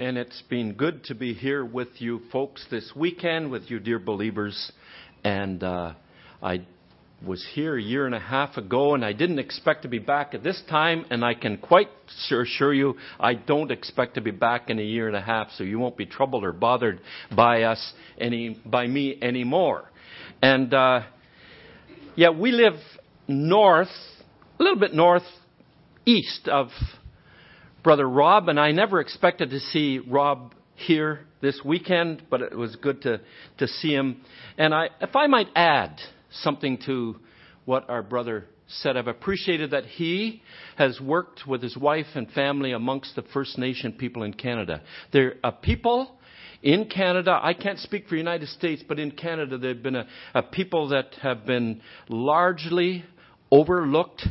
And it's been good to be here with you folks this weekend, with you dear believers. And uh, I was here a year and a half ago, and I didn't expect to be back at this time. And I can quite assure you, I don't expect to be back in a year and a half, so you won't be troubled or bothered by us any by me anymore. And uh, yeah, we live north, a little bit north east of Brother Rob, and I never expected to see Rob here this weekend, but it was good to, to see him. And I, if I might add something to what our brother said, I've appreciated that he has worked with his wife and family amongst the First Nation people in Canada. They're a people in Canada, I can't speak for the United States, but in Canada, they've been a, a people that have been largely overlooked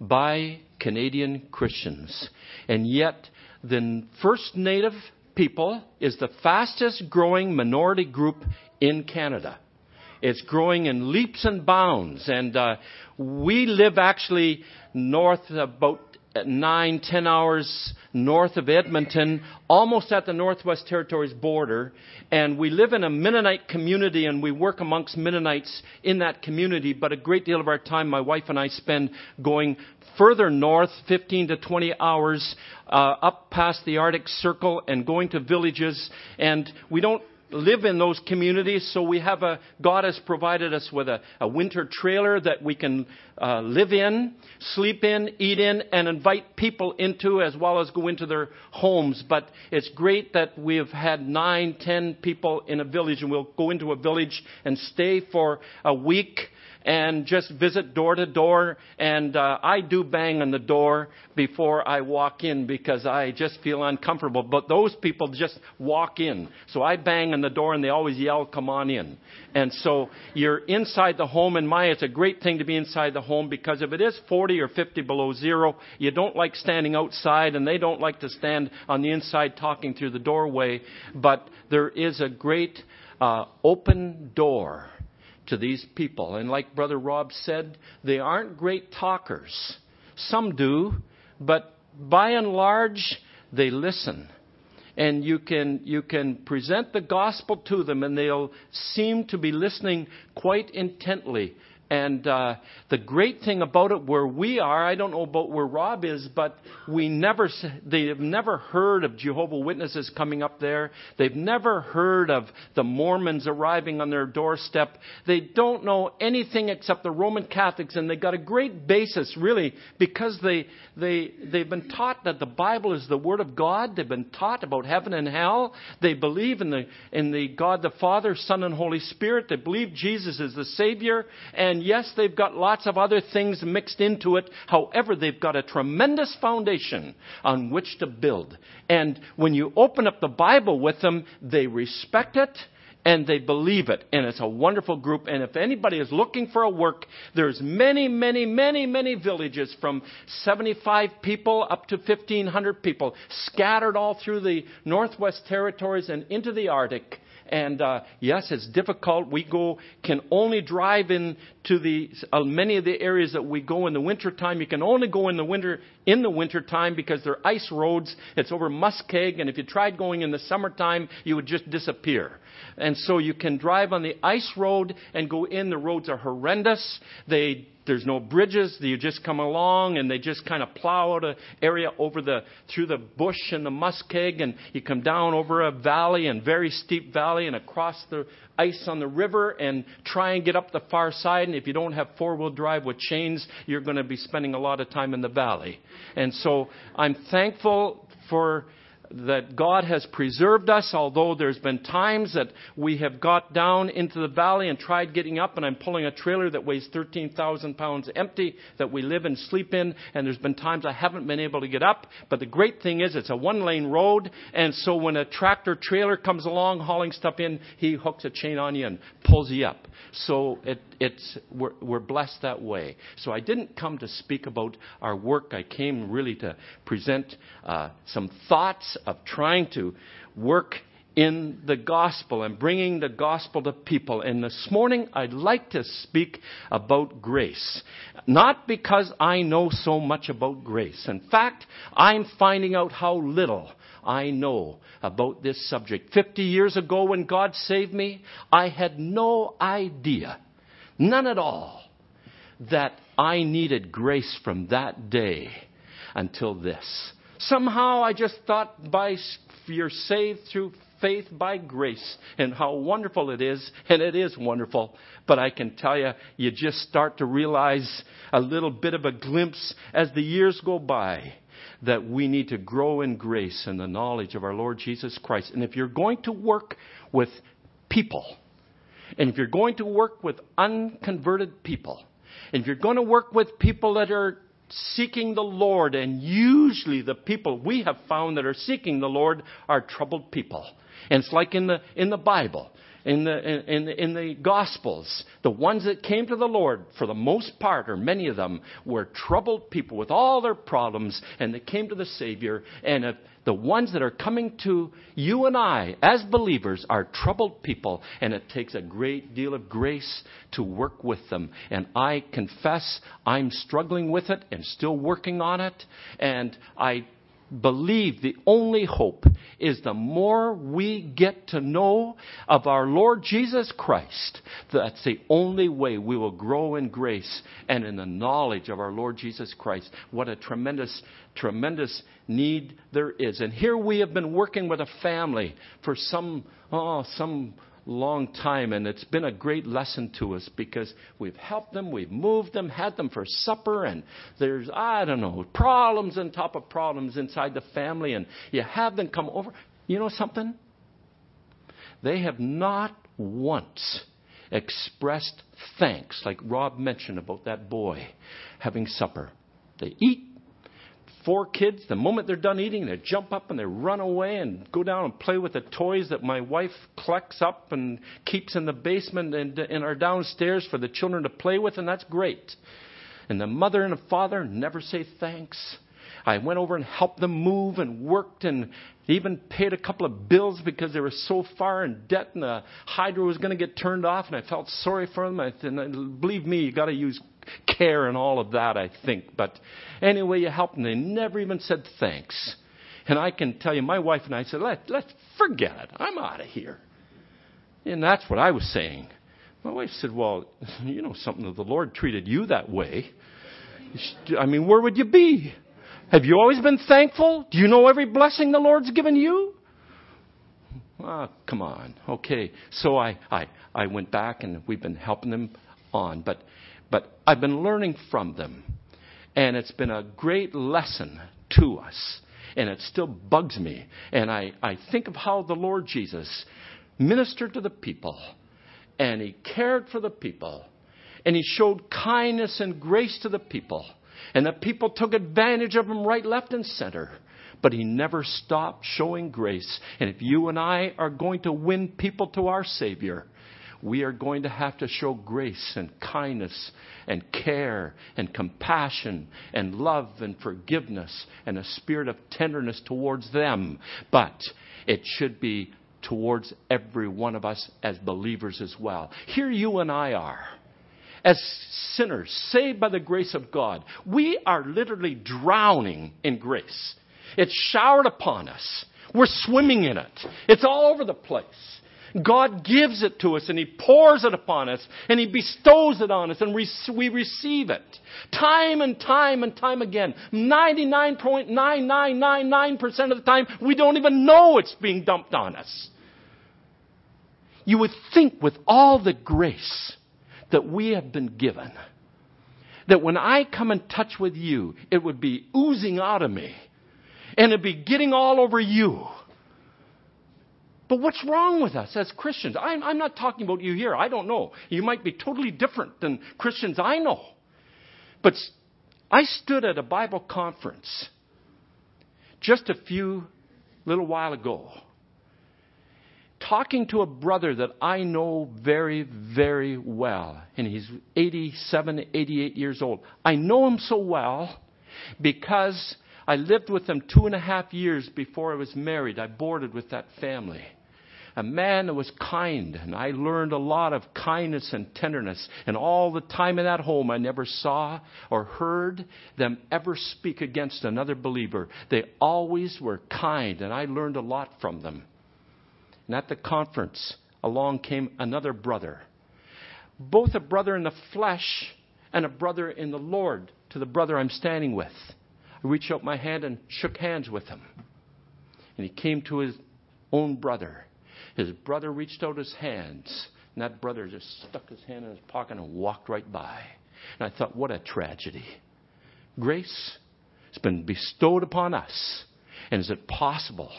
by Canadian Christians. And yet, the First Native people is the fastest growing minority group in Canada. It's growing in leaps and bounds. And uh, we live actually north about nine, ten hours north of Edmonton, almost at the Northwest Territories border. And we live in a Mennonite community and we work amongst Mennonites in that community. But a great deal of our time, my wife and I spend going further north, 15 to 20 hours, uh, up past the Arctic Circle and going to villages. And we don't live in those communities, so we have a, God has provided us with a, a winter trailer that we can uh, live in, sleep in, eat in, and invite people into as well as go into their homes. But it's great that we have had nine, ten people in a village, and we'll go into a village and stay for a week and just visit door to door. And uh, I do bang on the door before I walk in because I just feel uncomfortable. But those people just walk in. So I bang on the door and they always yell, come on in. And so you're inside the home. And my, it's a great thing to be inside the home because if it is 40 or 50 below zero, you don't like standing outside and they don't like to stand on the inside talking through the doorway. But there is a great uh, open door to these people. And like Brother Rob said, they aren't great talkers. Some do, but by and large, they listen. And you can, you can present the gospel to them, and they'll seem to be listening quite intently and uh, the great thing about it, where we are, I don't know about where Rob is, but we never, they've never heard of Jehovah Witnesses coming up there. They've never heard of the Mormons arriving on their doorstep. They don't know anything except the Roman Catholics, and they've got a great basis, really, because they they they've been taught that the Bible is the Word of God. They've been taught about heaven and hell. They believe in the in the God the Father, Son, and Holy Spirit. They believe Jesus is the Savior, and yes, they've got lots of other things mixed into it. However, they've got a tremendous foundation on which to build. And when you open up the Bible with them, they respect it and they believe it and it's a wonderful group and if anybody is looking for a work there's many many many many villages from 75 people up to 1500 people scattered all through the northwest territories and into the arctic and uh, yes, it's difficult. We go can only drive in to the uh, many of the areas that we go in the winter time. You can only go in the winter in the winter time because they're ice roads. It's over Muskeg, and if you tried going in the summertime, you would just disappear. And so you can drive on the ice road and go in. The roads are horrendous. They there's no bridges. You just come along and they just kind of plow out an area over the through the bush and the muskeg, and you come down over a valley and very steep valley and across the ice on the river and try and get up the far side. And if you don't have four wheel drive with chains, you're going to be spending a lot of time in the valley. And so I'm thankful for that God has preserved us, although there's been times that we have got down into the valley and tried getting up, and I'm pulling a trailer that weighs 13,000 pounds empty that we live and sleep in, and there's been times I haven't been able to get up. But the great thing is it's a one lane road, and so when a tractor trailer comes along hauling stuff in, he hooks a chain on you and pulls you up. So it, it's, we're, we're blessed that way. So I didn't come to speak about our work. I came really to present uh, some thoughts of trying to work in the gospel and bringing the gospel to people. And this morning, I'd like to speak about grace. Not because I know so much about grace. In fact, I'm finding out how little I know about this subject. 50 years ago when God saved me, I had no idea, none at all, that I needed grace from that day until this. Somehow I just thought by you're saved through faith by grace and how wonderful it is, and it is wonderful. But I can tell you, you just start to realize a little bit of a glimpse as the years go by that we need to grow in grace and the knowledge of our Lord Jesus Christ. And if you're going to work with people, and if you're going to work with unconverted people, if you're going to work with people that are seeking the Lord, and usually the people we have found that are seeking the Lord are troubled people. And it's like in the, in the Bible, in the, in, in the Gospels, the ones that came to the Lord, for the most part, or many of them, were troubled people with all their problems, and they came to the Savior. And if the ones that are coming to you and I, as believers, are troubled people, and it takes a great deal of grace to work with them. And I confess I'm struggling with it and still working on it, and I believe the only hope is the more we get to know of our Lord Jesus Christ, that's the only way we will grow in grace and in the knowledge of our Lord Jesus Christ. What a tremendous, tremendous need there is. And here we have been working with a family for some, oh, some long time, and it's been a great lesson to us because we've helped them, we've moved them, had them for supper, and there's, I don't know, problems on top of problems inside the family, and you have them come over. You know something? They have not once expressed thanks, like Rob mentioned about that boy having supper. They eat, four kids, the moment they're done eating, they jump up and they run away and go down and play with the toys that my wife collects up and keeps in the basement and in our downstairs for the children to play with, and that's great. And the mother and the father never say thanks. I went over and helped them move and worked and even paid a couple of bills because they were so far in debt and the hydro was going to get turned off and I felt sorry for them. And believe me, you got to use care and all of that, I think. But anyway, you helped them. They never even said thanks. And I can tell you, my wife and I said, Let, let's forget it. I'm out of here. And that's what I was saying. My wife said, Well, you know something, the Lord treated you that way. I mean, where would you be? Have you always been thankful? Do you know every blessing the Lord's given you? Ah, come on. Okay. So I, I, I went back and we've been helping them on. But but I've been learning from them. And it's been a great lesson to us. And it still bugs me. And I, I think of how the Lord Jesus ministered to the people. And he cared for the people. And he showed kindness and grace to the people. And the people took advantage of him right, left, and center. But he never stopped showing grace. And if you and I are going to win people to our Savior, we are going to have to show grace and kindness and care and compassion and love and forgiveness and a spirit of tenderness towards them. But it should be towards every one of us as believers as well. Here you and I are. As sinners, saved by the grace of God, we are literally drowning in grace. It's showered upon us. We're swimming in it. It's all over the place. God gives it to us and He pours it upon us and He bestows it on us and we, receive it. Time and time and time again. 99.9999% of the time, we don't even know it's being dumped on us. You would think with all the grace that we have been given, that when I come in touch with you, it would be oozing out of me and it'd be getting all over you. But what's wrong with us as Christians? I'm, I'm, not talking about you here. I don't know. You might be totally different than Christians I know. But I stood at a Bible conference just a few little while ago talking to a brother that I know very, very well. And he's 87, 88 years old. I know him so well because I lived with him two and a half years before I was married. I boarded with that family. A man that was kind, and I learned a lot of kindness and tenderness. And all the time in that home, I never saw or heard them ever speak against another believer. They always were kind, and I learned a lot from them. And at the conference, along came another brother, both a brother in the flesh and a brother in the Lord to the brother I'm standing with. I reached out my hand and shook hands with him. And he came to his own brother. His brother reached out his hands, and that brother just stuck his hand in his pocket and walked right by. And I thought, what a tragedy. Grace has been bestowed upon us. And is it possible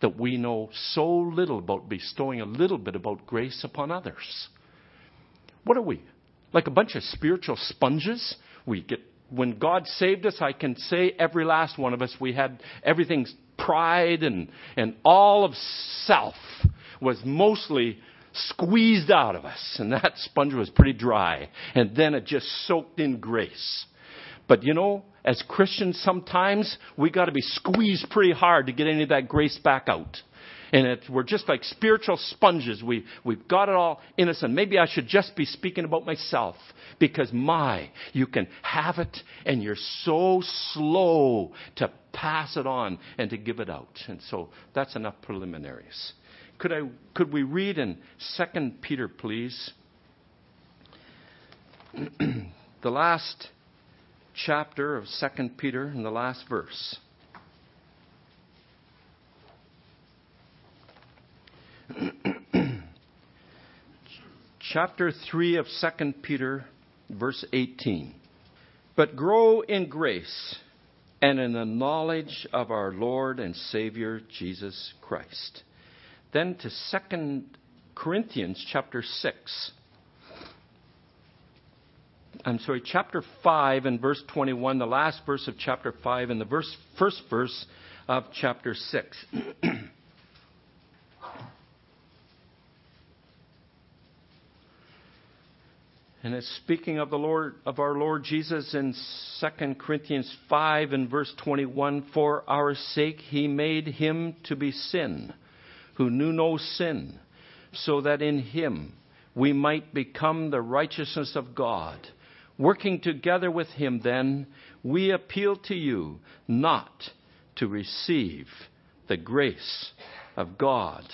that we know so little about bestowing a little bit about grace upon others? What are we? Like a bunch of spiritual sponges? We get when God saved us, I can say every last one of us, we had everything's pride and, and all of self was mostly squeezed out of us. And that sponge was pretty dry. And then it just soaked in grace. But you know, as Christians, sometimes we got to be squeezed pretty hard to get any of that grace back out. And it, we're just like spiritual sponges. We, we've got it all in us. And maybe I should just be speaking about myself. Because my, you can have it and you're so slow to pass it on and to give it out. And so that's enough preliminaries. Could, I, could we read in 2 Peter, please? the last chapter of 2 Peter and the last verse. Chapter 3 of 2 Peter, verse 18. But grow in grace and in the knowledge of our Lord and Savior Jesus Christ. Then to 2 Corinthians chapter 6. I'm sorry, chapter 5 and verse 21, the last verse of chapter 5 and the verse, first verse of chapter 6. And it's speaking of the Lord of our Lord Jesus in 2 Corinthians 5 and verse 21 for our sake he made him to be sin who knew no sin so that in him we might become the righteousness of God working together with him then we appeal to you not to receive the grace of God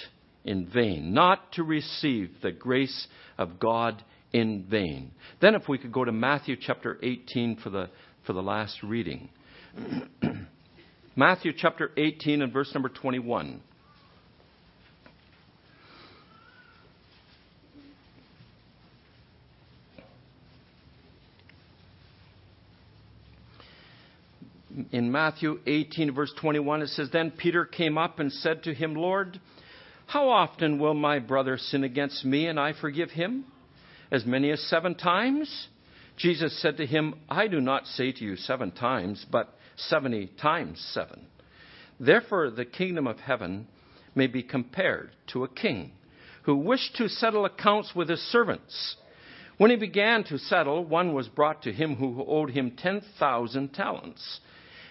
in vain not to receive the grace of God in vain. Then, if we could go to Matthew chapter 18 for the, for the last reading. Matthew chapter 18 and verse number 21. In Matthew 18, verse 21, it says, Then Peter came up and said to him, Lord, how often will my brother sin against me and I forgive him? as many as seven times? Jesus said to him, I do not say to you seven times, but seventy times seven. Therefore, the kingdom of heaven may be compared to a king who wished to settle accounts with his servants. When he began to settle, one was brought to him who owed him 10,000 talents.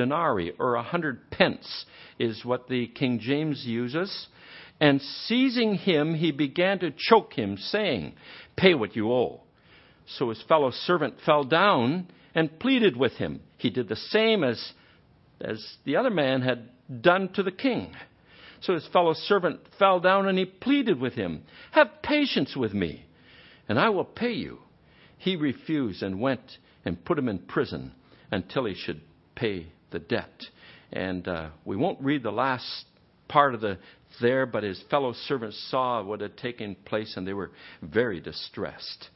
denarii, or a hundred pence, is what the King James uses. And seizing him, he began to choke him, saying, Pay what you owe. So his fellow servant fell down and pleaded with him. He did the same as, as the other man had done to the king. So his fellow servant fell down and he pleaded with him, Have patience with me, and I will pay you. He refused and went and put him in prison until he should pay the debt. And uh, we won't read the last part of the there, but his fellow servants saw what had taken place and they were very distressed.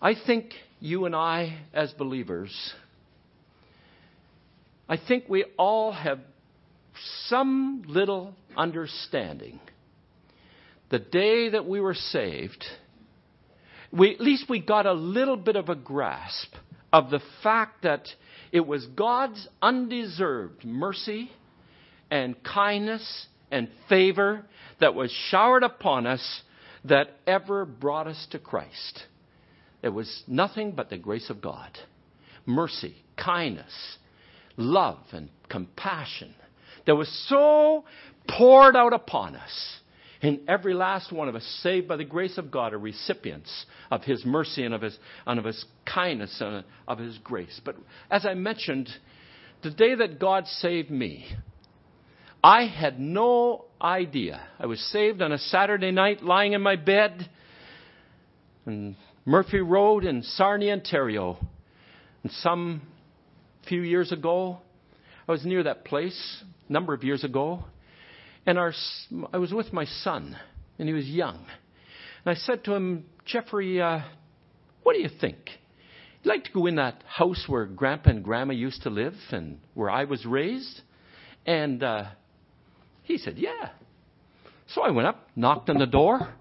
I think you and I, as believers, I think we all have some little understanding the day that we were saved, we, at least we got a little bit of a grasp of the fact that it was God's undeserved mercy and kindness and favor that was showered upon us that ever brought us to Christ. It was nothing but the grace of God. Mercy, kindness, love, and compassion that was so poured out upon us. And every last one of us, saved by the grace of God, are recipients of His mercy and of His, and of His kindness and of His grace. But as I mentioned, the day that God saved me, I had no idea. I was saved on a Saturday night lying in my bed in Murphy Road in Sarnia, Ontario. And some few years ago, I was near that place, a number of years ago, and our, I was with my son, and he was young. And I said to him, Jeffrey, uh, what do you think? You'd like to go in that house where Grandpa and Grandma used to live and where I was raised? And uh, he said, Yeah. So I went up, knocked on the door,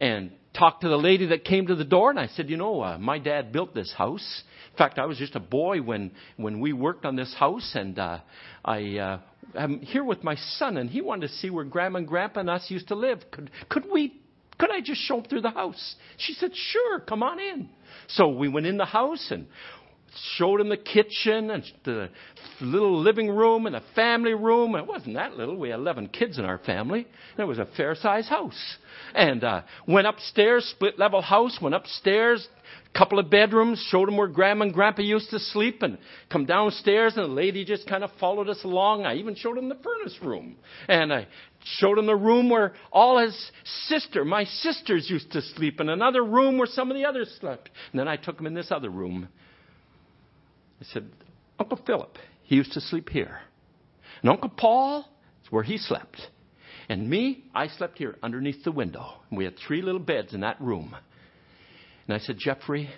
and talked to the lady that came to the door. And I said, You know, uh, my dad built this house. In fact, I was just a boy when, when we worked on this house, and uh, I uh, I'm here with my son, and he wanted to see where Grandma and Grandpa and us used to live. Could could we? Could I just show him through the house? She said, Sure, come on in. So we went in the house and showed him the kitchen and the little living room and the family room. It wasn't that little. We had 11 kids in our family. And it was a fair sized house. And uh, went upstairs, split level house, went upstairs, couple of bedrooms, showed him where grandma and grandpa used to sleep, and come downstairs, and the lady just kind of followed us along. I even showed him the furnace room. And I showed him the room where all his sister, my sisters used to sleep, and another room where some of the others slept. And then I took him in this other room I said, Uncle Philip, he used to sleep here. And Uncle Paul, it's where he slept. And me, I slept here underneath the window. We had three little beds in that room. And I said, Jeffrey,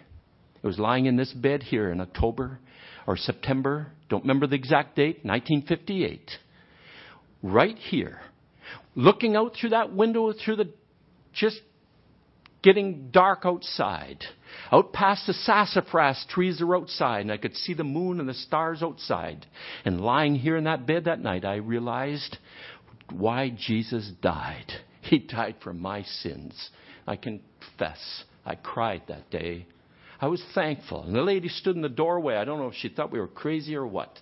it was lying in this bed here in October or September, don't remember the exact date, 1958. Right here, looking out through that window, through the just getting dark outside. Out past the sassafras trees are outside, and I could see the moon and the stars outside. And lying here in that bed that night, I realized why Jesus died. He died for my sins. I confess, I cried that day. I was thankful. And the lady stood in the doorway. I don't know if she thought we were crazy or what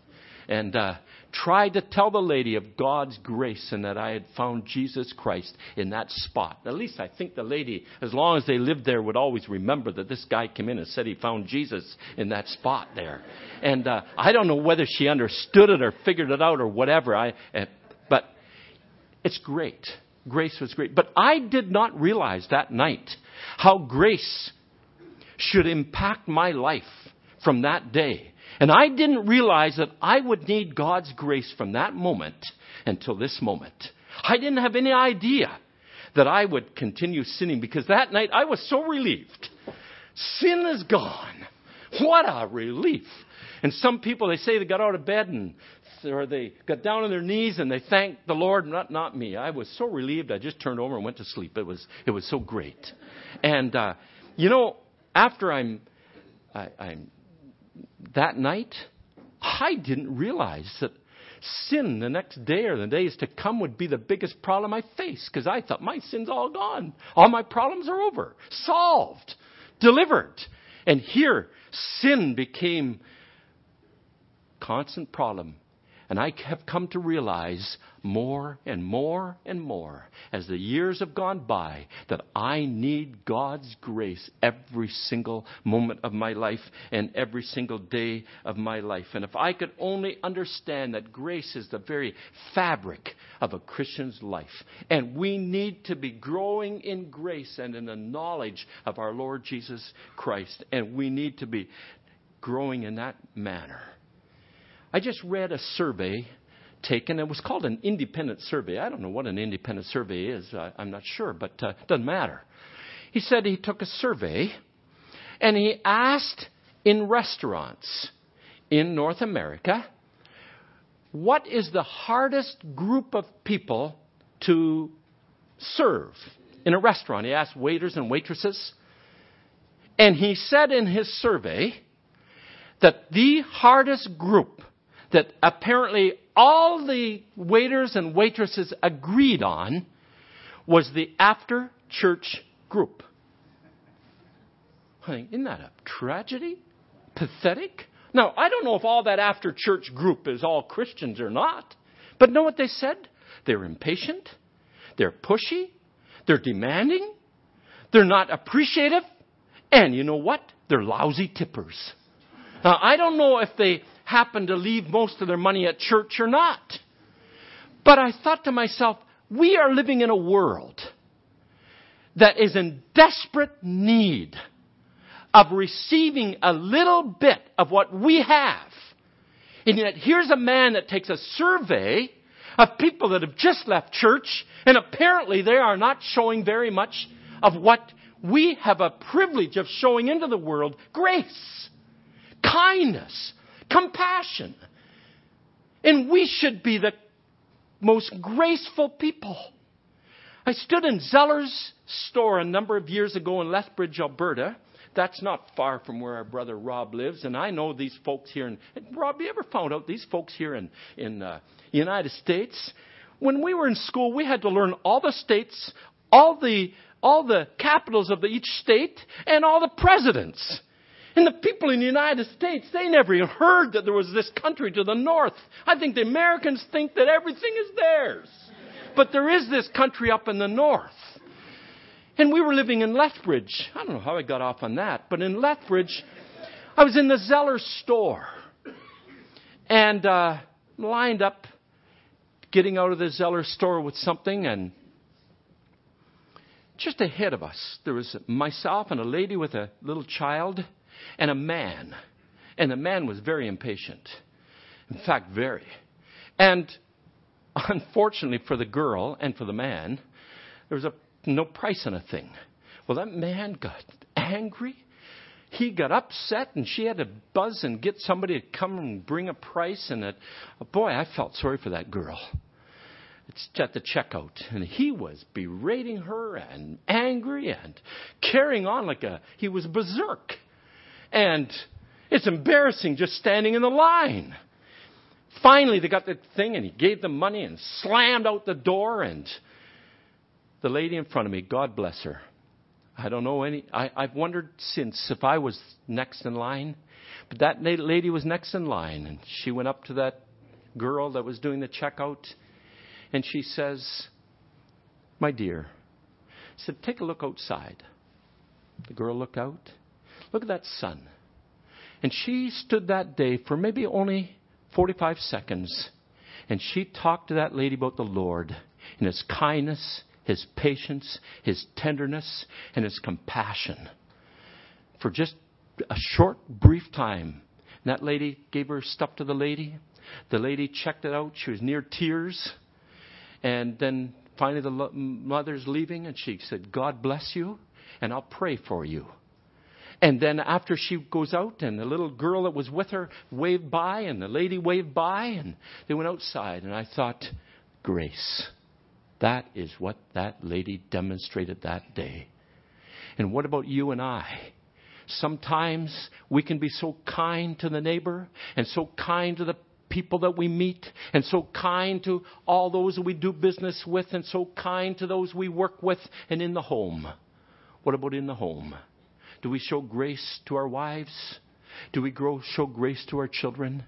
and uh, tried to tell the lady of God's grace and that I had found Jesus Christ in that spot. At least I think the lady, as long as they lived there, would always remember that this guy came in and said he found Jesus in that spot there. And uh, I don't know whether she understood it or figured it out or whatever. I, uh, but it's great. Grace was great. But I did not realize that night how grace should impact my life from that day and I didn't realize that I would need God's grace from that moment until this moment. I didn't have any idea that I would continue sinning because that night I was so relieved. Sin is gone. What a relief. And some people, they say they got out of bed and or they got down on their knees and they thanked the Lord, not, not me. I was so relieved I just turned over and went to sleep. It was, it was so great. And, uh, you know, after I'm, I, I'm that night, I didn't realize that sin the next day or the days to come would be the biggest problem I face because I thought my sin's all gone. All my problems are over, solved, delivered. And here, sin became constant problem and I have come to realize more and more and more as the years have gone by that I need God's grace every single moment of my life and every single day of my life. And if I could only understand that grace is the very fabric of a Christian's life, and we need to be growing in grace and in the knowledge of our Lord Jesus Christ, and we need to be growing in that manner. I just read a survey taken. It was called an independent survey. I don't know what an independent survey is. I, am not sure, but uh, it doesn't matter. He said he took a survey and he asked in restaurants in North America, what is the hardest group of people to serve in a restaurant. He asked waiters and waitresses. And he said in his survey that the hardest group that apparently all the waiters and waitresses agreed on was the after church group. I think, isn't that a tragedy? Pathetic? Now, I don't know if all that after church group is all Christians or not, but know what they said? They're impatient, they're pushy, they're demanding, they're not appreciative, and you know what? They're lousy tippers. Now, I don't know if they happen to leave most of their money at church or not. But I thought to myself, we are living in a world that is in desperate need of receiving a little bit of what we have. And yet here's a man that takes a survey of people that have just left church and apparently they are not showing very much of what we have a privilege of showing into the world. Grace, kindness, compassion. And we should be the most graceful people. I stood in Zellers store a number of years ago in Lethbridge, Alberta. That's not far from where our brother Rob lives, and I know these folks here. In, Rob, you ever found out these folks here in in uh, United States? When we were in school, we had to learn all the states, all the all the capitals of the, each state, and all the presidents. And the people in the United States, they never even heard that there was this country to the north. I think the Americans think that everything is theirs. But there is this country up in the north. And we were living in Lethbridge. I don't know how I got off on that, but in Lethbridge, I was in the Zeller store and uh, lined up, getting out of the Zeller store with something, and just ahead of us, there was myself and a lady with a little child and a man. And the man was very impatient. In fact, very. And unfortunately for the girl and for the man, there was a, no price on a thing. Well, that man got angry. He got upset, and she had to buzz and get somebody to come and bring a price. And it, boy, I felt sorry for that girl. It's at the checkout, and he was berating her and angry and carrying on like a he was berserk. And it's embarrassing just standing in the line. Finally, they got the thing, and he gave them money and slammed out the door. And the lady in front of me, God bless her. I don't know any. I, I've wondered since if I was next in line. But that lady was next in line, and she went up to that girl that was doing the checkout, and she says, My dear, said, take a look outside. The girl looked out. Look at that sun. And she stood that day for maybe only 45 seconds. And she talked to that lady about the Lord and His kindness, His patience, His tenderness, and His compassion. For just a short, brief time. And that lady gave her stuff to the lady. The lady checked it out. She was near tears. And then finally the mother's leaving and she said, God bless you and I'll pray for you. And then after she goes out, and the little girl that was with her waved by, and the lady waved by, and they went outside. And I thought, grace. That is what that lady demonstrated that day. And what about you and I? Sometimes we can be so kind to the neighbor and so kind to the people that we meet and so kind to all those we do business with and so kind to those we work with and in the home. What about in the home? Do we show grace to our wives? Do we grow, show grace to our children?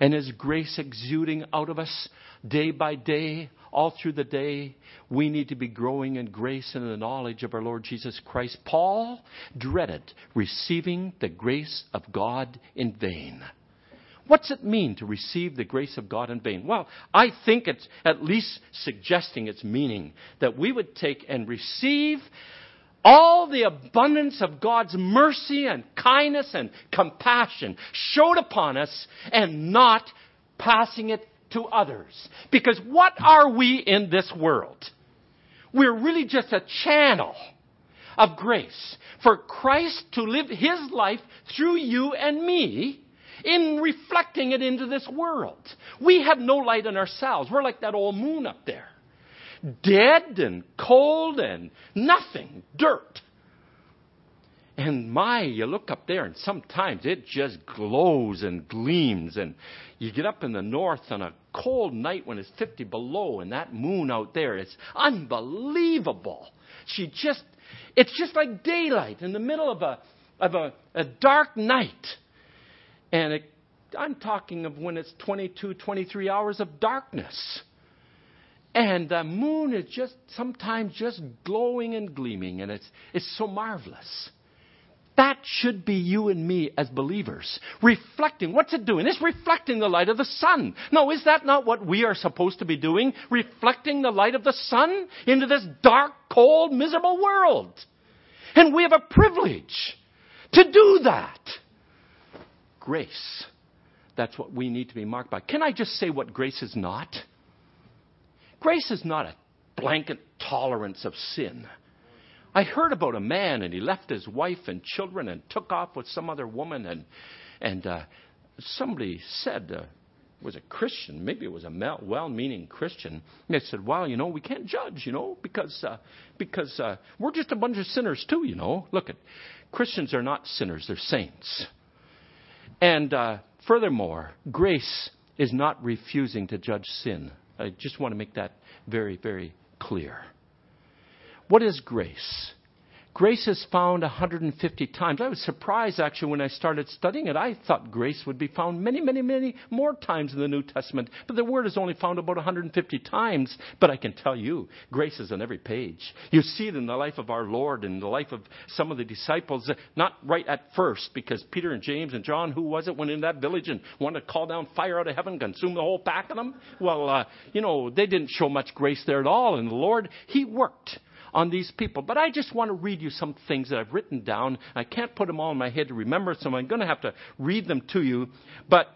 And is grace exuding out of us day by day, all through the day? We need to be growing in grace and in the knowledge of our Lord Jesus Christ. Paul dreaded receiving the grace of God in vain. What's it mean to receive the grace of God in vain? Well, I think it's at least suggesting its meaning that we would take and receive all the abundance of God's mercy and kindness and compassion showed upon us and not passing it to others. Because what are we in this world? We're really just a channel of grace for Christ to live His life through you and me in reflecting it into this world. We have no light in ourselves. We're like that old moon up there. Dead and cold and nothing, dirt. And my, you look up there and sometimes it just glows and gleams. And you get up in the north on a cold night when it's 50 below and that moon out there, it's unbelievable. She just, it's just like daylight in the middle of a, of a, a dark night. And it, I'm talking of when it's 22, 23 hours of darkness. And the moon is just sometimes just glowing and gleaming, and it's, it's so marvelous. That should be you and me as believers. Reflecting. What's it doing? It's reflecting the light of the sun. No, is that not what we are supposed to be doing? Reflecting the light of the sun into this dark, cold, miserable world. And we have a privilege to do that. Grace. That's what we need to be marked by. Can I just say what grace is not? Grace is not a blanket tolerance of sin. I heard about a man and he left his wife and children and took off with some other woman and and uh, somebody said uh, was a Christian, maybe it was a well-meaning Christian. They said, "Well, you know, we can't judge, you know, because uh, because uh, we're just a bunch of sinners too, you know. Look at Christians are not sinners; they're saints. And uh, furthermore, grace is not refusing to judge sin. I just want to make that very, very clear. What is grace? Grace is found 150 times. I was surprised actually when I started studying it. I thought grace would be found many, many, many more times in the New Testament. But the word is only found about 150 times. But I can tell you, grace is on every page. You see it in the life of our Lord and the life of some of the disciples. Not right at first, because Peter and James and John, who was it, went in that village and wanted to call down fire out of heaven, consume the whole pack of them? Well, uh, you know, they didn't show much grace there at all. And the Lord, He worked on these people. But I just want to read you some things that I've written down. I can't put them all in my head to remember, so I'm going to have to read them to you. But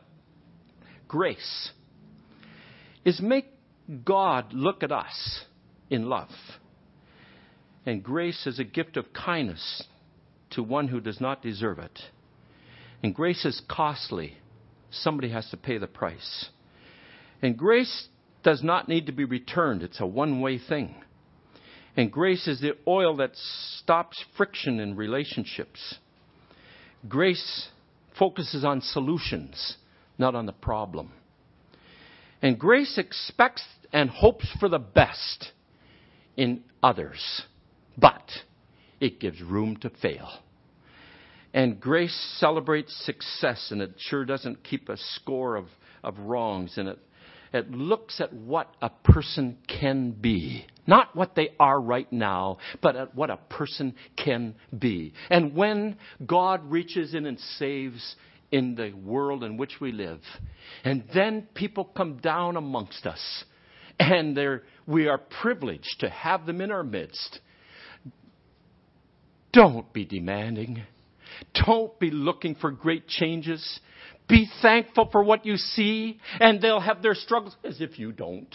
grace is make God look at us in love. And grace is a gift of kindness to one who does not deserve it. And grace is costly. Somebody has to pay the price. And grace does not need to be returned, it's a one way thing. And grace is the oil that stops friction in relationships. Grace focuses on solutions, not on the problem. And grace expects and hopes for the best in others, but it gives room to fail. And grace celebrates success, and it sure doesn't keep a score of, of wrongs, and it it looks at what a person can be. Not what they are right now, but at what a person can be. And when God reaches in and saves in the world in which we live, and then people come down amongst us, and we are privileged to have them in our midst. Don't be demanding. Don't be looking for great changes. Be thankful for what you see, and they'll have their struggles as if you don't.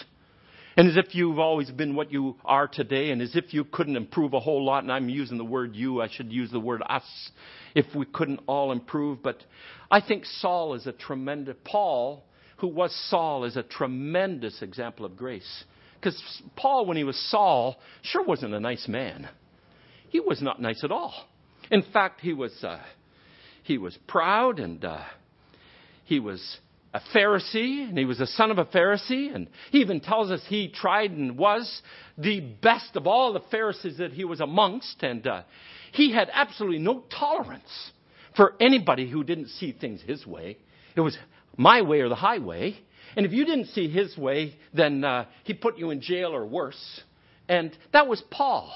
And as if you've always been what you are today, and as if you couldn't improve a whole lot, and I'm using the word you, I should use the word us, if we couldn't all improve. But I think Saul is a tremendous, Paul, who was Saul, is a tremendous example of grace. Because Paul, when he was Saul, sure wasn't a nice man. He was not nice at all. In fact, he was, uh, he was proud and, uh, he was a Pharisee, and he was the son of a Pharisee, and he even tells us he tried and was the best of all the Pharisees that he was amongst, and uh, he had absolutely no tolerance for anybody who didn't see things his way. It was my way or the highway, and if you didn't see his way, then uh, he put you in jail or worse. And that was Paul.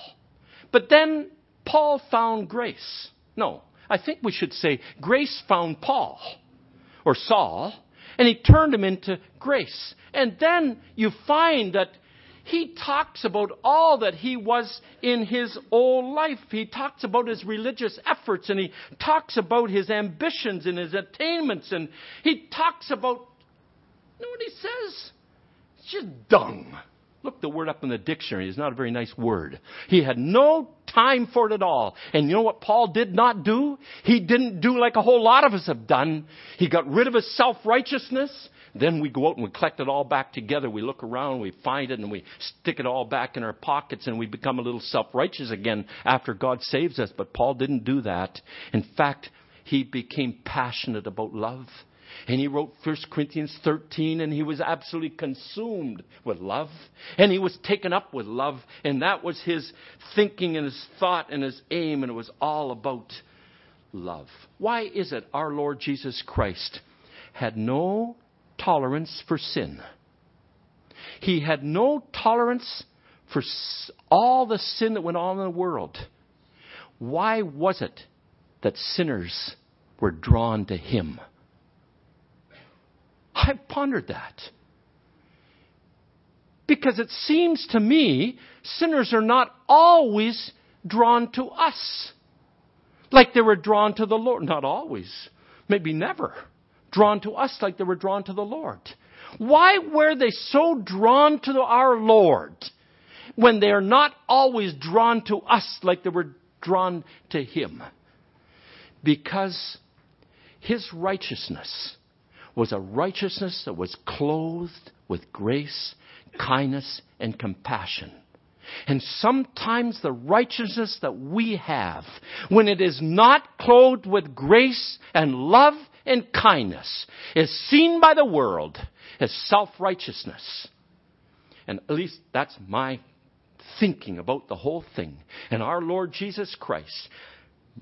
But then Paul found grace. No, I think we should say grace found Paul or Saul, and he turned him into grace. And then you find that he talks about all that he was in his old life. He talks about his religious efforts and he talks about his ambitions and his attainments and he talks about, you know what he says? It's just dung. Look the word up in the dictionary. It's not a very nice word. He had no time for it at all. And you know what Paul did not do? He didn't do like a whole lot of us have done. He got rid of his self-righteousness. Then we go out and we collect it all back together. We look around, we find it, and we stick it all back in our pockets, and we become a little self-righteous again after God saves us. But Paul didn't do that. In fact, he became passionate about love. And he wrote 1 Corinthians 13 and he was absolutely consumed with love. And he was taken up with love. And that was his thinking and his thought and his aim. And it was all about love. Why is it our Lord Jesus Christ had no tolerance for sin? He had no tolerance for all the sin that went on in the world. Why was it that sinners were drawn to him? I've pondered that. Because it seems to me sinners are not always drawn to us like they were drawn to the Lord. Not always, maybe never. Drawn to us like they were drawn to the Lord. Why were they so drawn to our Lord when they are not always drawn to us like they were drawn to Him? Because His righteousness was a righteousness that was clothed with grace, kindness, and compassion. And sometimes the righteousness that we have, when it is not clothed with grace and love and kindness, is seen by the world as self-righteousness. And at least that's my thinking about the whole thing. And our Lord Jesus Christ,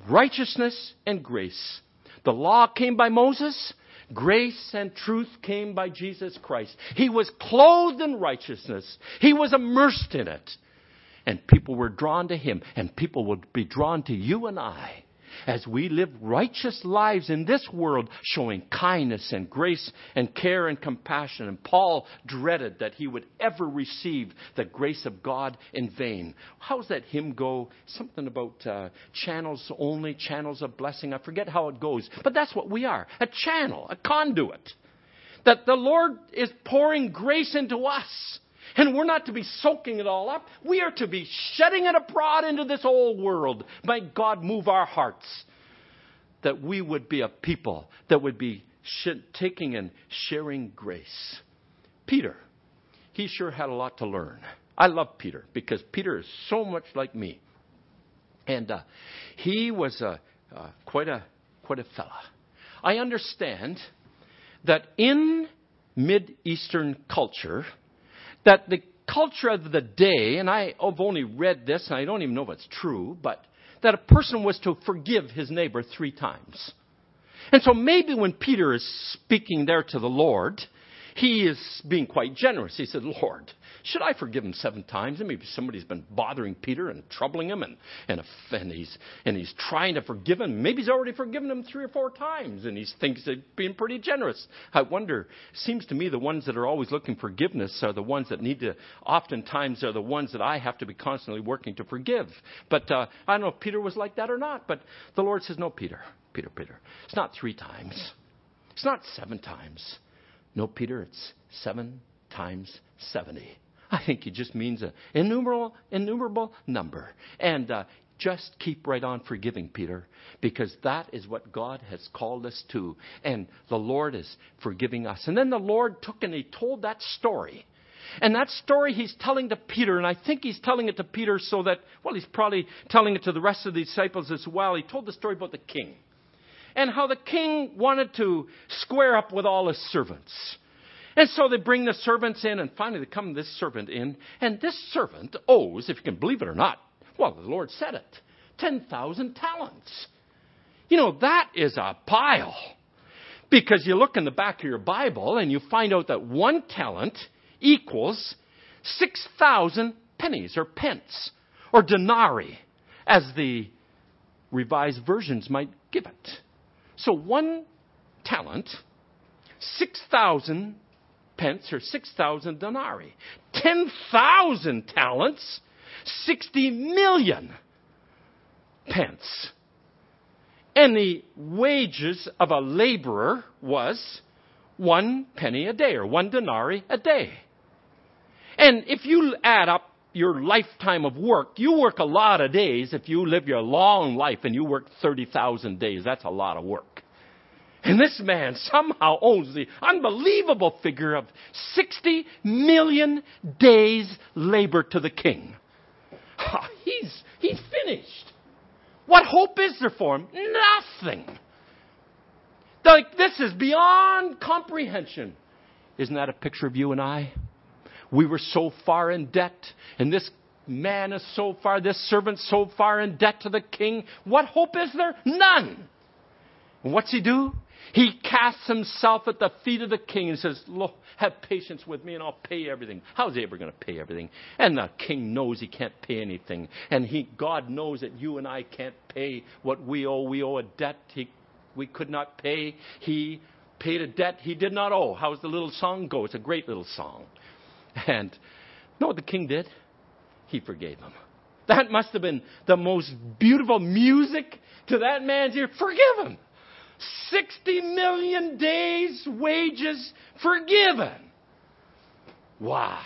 righteousness and grace. The law came by Moses. Grace and truth came by Jesus Christ. He was clothed in righteousness. He was immersed in it. And people were drawn to him. And people would be drawn to you and I as we live righteous lives in this world, showing kindness and grace and care and compassion. And Paul dreaded that he would ever receive the grace of God in vain. How's that hymn go? Something about uh, channels only, channels of blessing. I forget how it goes. But that's what we are a channel, a conduit. That the Lord is pouring grace into us. And we're not to be soaking it all up. We are to be shedding it abroad into this old world. May God move our hearts that we would be a people that would be sh- taking and sharing grace. Peter, he sure had a lot to learn. I love Peter because Peter is so much like me. And uh, he was a, uh, quite, a, quite a fella. I understand that in Mid Eastern culture, that the culture of the day, and I have only read this, and I don't even know if it's true, but that a person was to forgive his neighbor three times. And so maybe when Peter is speaking there to the Lord, he is being quite generous. He said, Lord, should I forgive him seven times? And maybe somebody's been bothering Peter and troubling him, and, and, and, he's, and he's trying to forgive him. Maybe he's already forgiven him three or four times, and he thinks he's being pretty generous. I wonder, seems to me the ones that are always looking for forgiveness are the ones that need to, oftentimes, are the ones that I have to be constantly working to forgive. But uh, I don't know if Peter was like that or not, but the Lord says, No, Peter, Peter, Peter. It's not three times, it's not seven times. No, Peter, it's seven times 70. I think he just means an innumerable, innumerable number. And uh, just keep right on forgiving, Peter, because that is what God has called us to. And the Lord is forgiving us. And then the Lord took and he told that story. And that story he's telling to Peter, and I think he's telling it to Peter so that, well, he's probably telling it to the rest of the disciples as well. He told the story about the king and how the king wanted to square up with all his servants. And so they bring the servants in, and finally they come this servant in, and this servant owes, if you can believe it or not, well, the Lord said it, 10,000 talents. You know, that is a pile. Because you look in the back of your Bible and you find out that one talent equals 6,000 pennies or pence or denarii, as the revised versions might give it. So one talent, 6,000 pence or 6,000 denarii. 10,000 talents, 60 million pence. And the wages of a laborer was one penny a day or one denarii a day. And if you add up your lifetime of work, you work a lot of days. If you live your long life and you work 30,000 days, that's a lot of work. And this man somehow owns the unbelievable figure of 60 million days labor to the king. He's, he's finished. What hope is there for him? Nothing. Like, this is beyond comprehension. Isn't that a picture of you and I? We were so far in debt, and this man is so far, this servant so far in debt to the king. What hope is there? None. And what's he do? He casts himself at the feet of the king and says, Look, have patience with me and I'll pay everything. How's he ever going to pay everything? And the king knows he can't pay anything. And he, God knows that you and I can't pay what we owe. We owe a debt he, we could not pay. He paid a debt he did not owe. How's the little song go? It's a great little song. And you know what the king did? He forgave him. That must have been the most beautiful music to that man's ear. Forgive him. 60 million days' wages forgiven. What?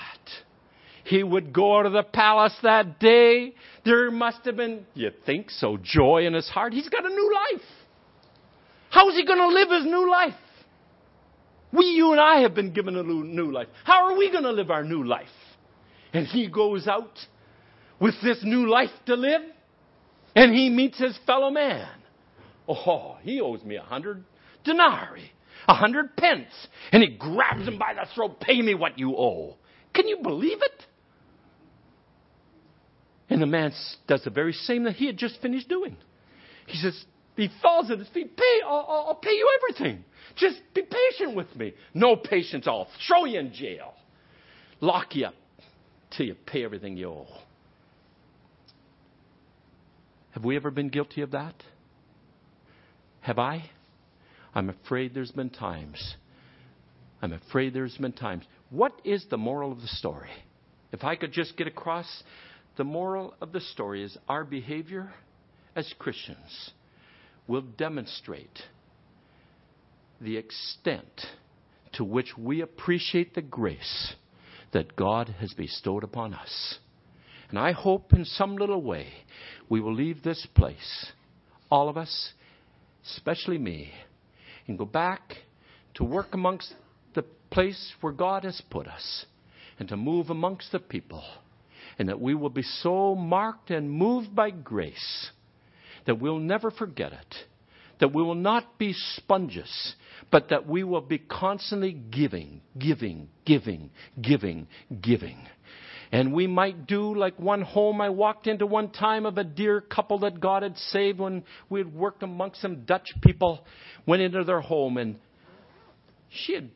He would go of the palace that day. There must have been, you think so, joy in his heart. He's got a new life. How is he going to live his new life? We, you and I have been given a new life. How are we going to live our new life? And he goes out with this new life to live, and he meets his fellow man. Oh, he owes me a hundred denarii, a hundred pence. And he grabs him by the throat, pay me what you owe. Can you believe it? And the man does the very same that he had just finished doing. He says, he falls at his feet, pay, I'll, I'll pay you everything. Just be patient with me. No patience, I'll throw you in jail. Lock you up till you pay everything you owe. Have we ever been guilty of that? Have I? I'm afraid there's been times. I'm afraid there's been times. What is the moral of the story? If I could just get across, the moral of the story is our behavior as Christians will demonstrate the extent to which we appreciate the grace that God has bestowed upon us. And I hope in some little way we will leave this place, all of us, especially me, and go back to work amongst the place where God has put us and to move amongst the people. And that we will be so marked and moved by grace that we'll never forget it. That we will not be sponges, but that we will be constantly giving, giving, giving, giving, giving. And we might do like one home I walked into one time of a dear couple that God had saved when we had worked amongst some Dutch people, went into their home and she had,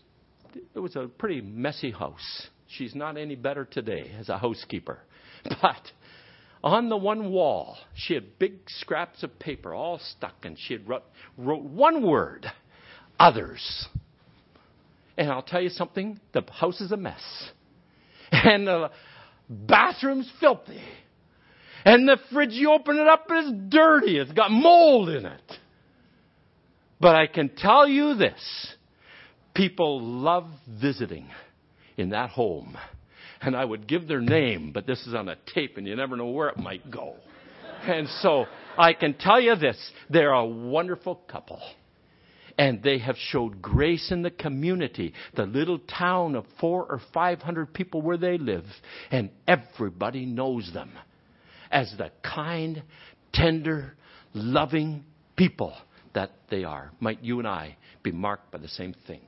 it was a pretty messy house. She's not any better today as a housekeeper. But on the one wall, she had big scraps of paper all stuck and she had wrote, wrote one word, others. And I'll tell you something, the house is a mess. And the bathroom's filthy. And the fridge, you open it up, it's dirty. It's got mold in it. But I can tell you this people love visiting in that home. And I would give their name, but this is on a tape and you never know where it might go. And so I can tell you this they're a wonderful couple and they have showed grace in the community, the little town of four or five hundred people where they live, and everybody knows them as the kind, tender, loving people that they are. Might you and I be marked by the same thing?